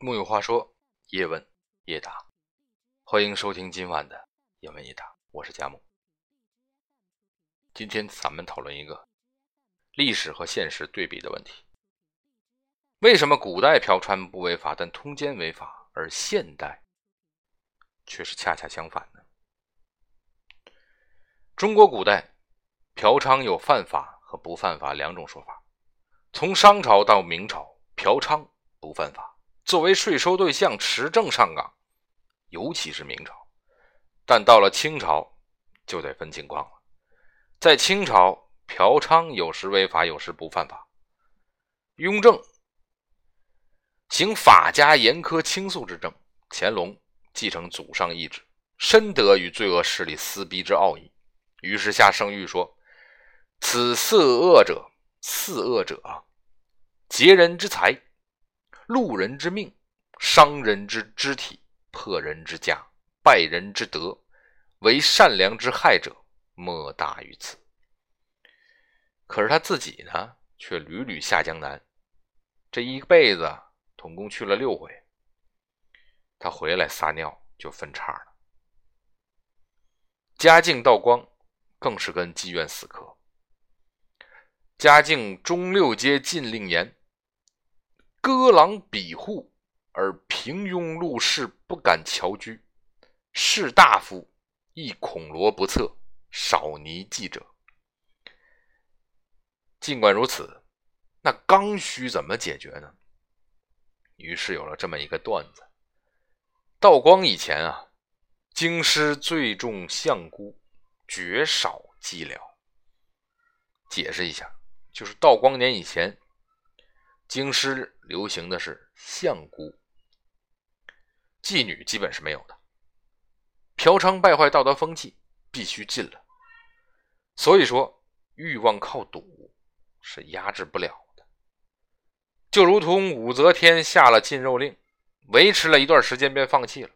木有话说，叶问叶答，欢迎收听今晚的叶问叶答，我是佳木。今天咱们讨论一个历史和现实对比的问题：为什么古代嫖娼不违法，但通奸违法，而现代却是恰恰相反呢？中国古代嫖娼有犯法和不犯法两种说法，从商朝到明朝，嫖娼不犯法。作为税收对象，持证上岗，尤其是明朝，但到了清朝就得分情况了。在清朝，嫖娼有时违法，有时不犯法。雍正行法家严苛清肃之政，乾隆继承祖上意志，深得与罪恶势力撕逼之奥义，于是下圣谕说：“此四恶者，四恶者，劫人之财。”路人之命，伤人之肢体，破人之家，败人之德，为善良之害者，莫大于此。可是他自己呢，却屡屡下江南，这一辈子总共去了六回。他回来撒尿就分叉了。嘉靖、道光更是跟妓院死磕。嘉靖中六街禁令严。歌郎比户，而平庸禄士不敢侨居；士大夫亦恐罗不测，少泥记者。尽管如此，那刚需怎么解决呢？于是有了这么一个段子：道光以前啊，京师最重相姑，绝少寂寥。解释一下，就是道光年以前。京师流行的是相姑，妓女基本是没有的。嫖娼败坏道德风气，必须禁了。所以说，欲望靠赌是压制不了的。就如同武则天下了禁肉令，维持了一段时间便放弃了；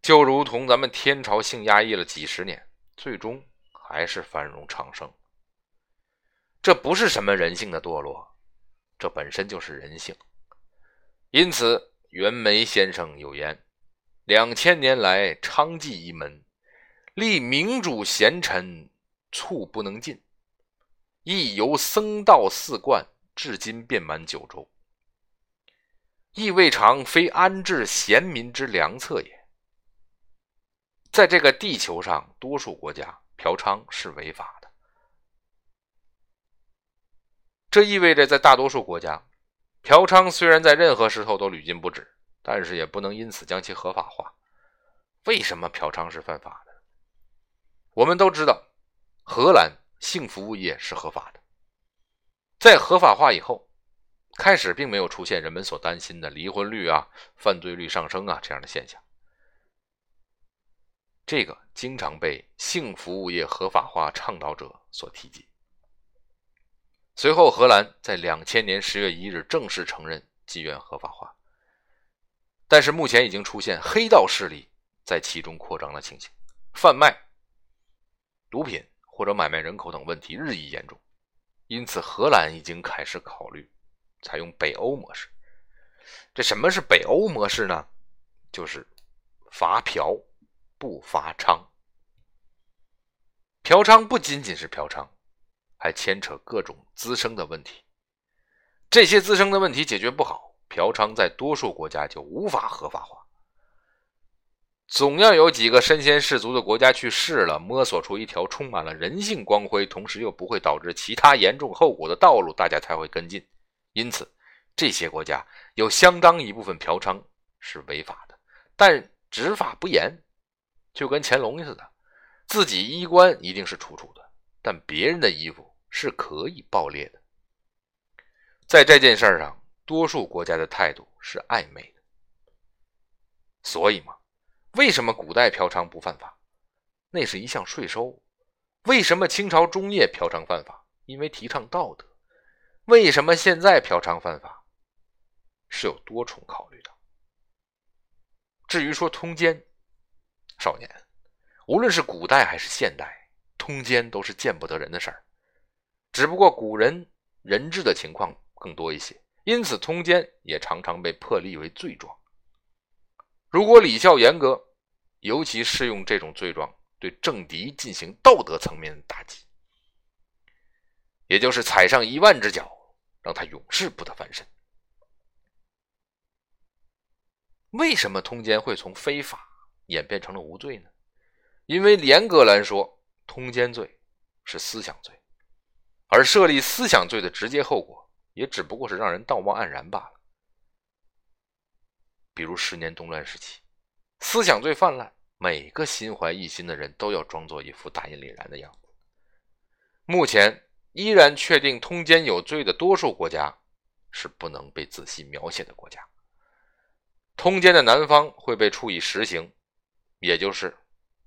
就如同咱们天朝性压抑了几十年，最终还是繁荣昌盛。这不是什么人性的堕落。这本身就是人性，因此袁枚先生有言：“两千年来娼妓一门，立明主贤臣促不能进，亦由僧道四贯，至今遍满九州。亦未尝非安置贤民之良策也。”在这个地球上，多数国家嫖娼是违法的。这意味着，在大多数国家，嫖娼虽然在任何时候都屡禁不止，但是也不能因此将其合法化。为什么嫖娼是犯法的？我们都知道，荷兰性服务业是合法的。在合法化以后，开始并没有出现人们所担心的离婚率啊、犯罪率上升啊这样的现象。这个经常被性服务业合法化倡导者所提及。随后，荷兰在两千年十月一日正式承认妓院合法化，但是目前已经出现黑道势力在其中扩张的情形，贩卖毒品或者买卖人口等问题日益严重，因此荷兰已经开始考虑采用北欧模式。这什么是北欧模式呢？就是罚嫖不罚娼，嫖娼不仅仅是嫖娼。还牵扯各种滋生的问题，这些滋生的问题解决不好，嫖娼在多数国家就无法合法化。总要有几个身先士卒的国家去试了，摸索出一条充满了人性光辉，同时又不会导致其他严重后果的道路，大家才会跟进。因此，这些国家有相当一部分嫖娼是违法的，但执法不严，就跟乾隆似的，自己衣冠一定是楚楚的，但别人的衣服。是可以爆裂的，在这件事上，多数国家的态度是暧昧的。所以嘛，为什么古代嫖娼不犯法？那是一项税收。为什么清朝中叶嫖娼犯法？因为提倡道德。为什么现在嫖娼犯法？是有多重考虑的。至于说通奸，少年，无论是古代还是现代，通奸都是见不得人的事儿。只不过古人人质的情况更多一些，因此通奸也常常被破例为罪状。如果礼教严格，尤其适用这种罪状对政敌进行道德层面的打击，也就是踩上一万只脚，让他永世不得翻身。为什么通奸会从非法演变成了无罪呢？因为严格来说，通奸罪是思想罪，而设立思想罪的直接后果，也只不过是让人道貌岸然罢了。比如十年动乱时期，思想罪泛滥，每个心怀异心的人都要装作一副大义凛然的样子。目前依然确定通奸有罪的多数国家，是不能被仔细描写的国家。通奸的男方会被处以实刑，也就是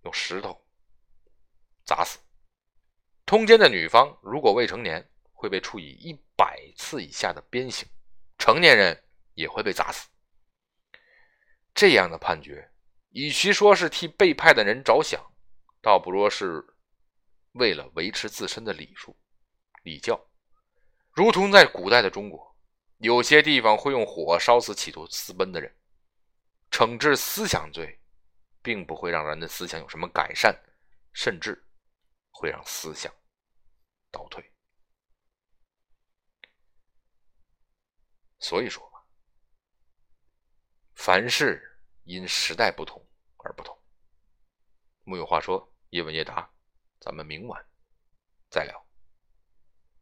用石头砸死；通奸的女方如果未成年，会被处以一百次以下的鞭刑；成年人也会被砸死。这样的判决，与其说是替被害的人着想，倒不如是为了维持自身的礼数、礼教。如同在古代的中国，有些地方会用火烧死企图私奔的人。惩治思想罪，并不会让人的思想有什么改善，甚至会让思想倒退。所以说嘛，凡事因时代不同而不同。木有话说，叶问叶答，咱们明晚再聊。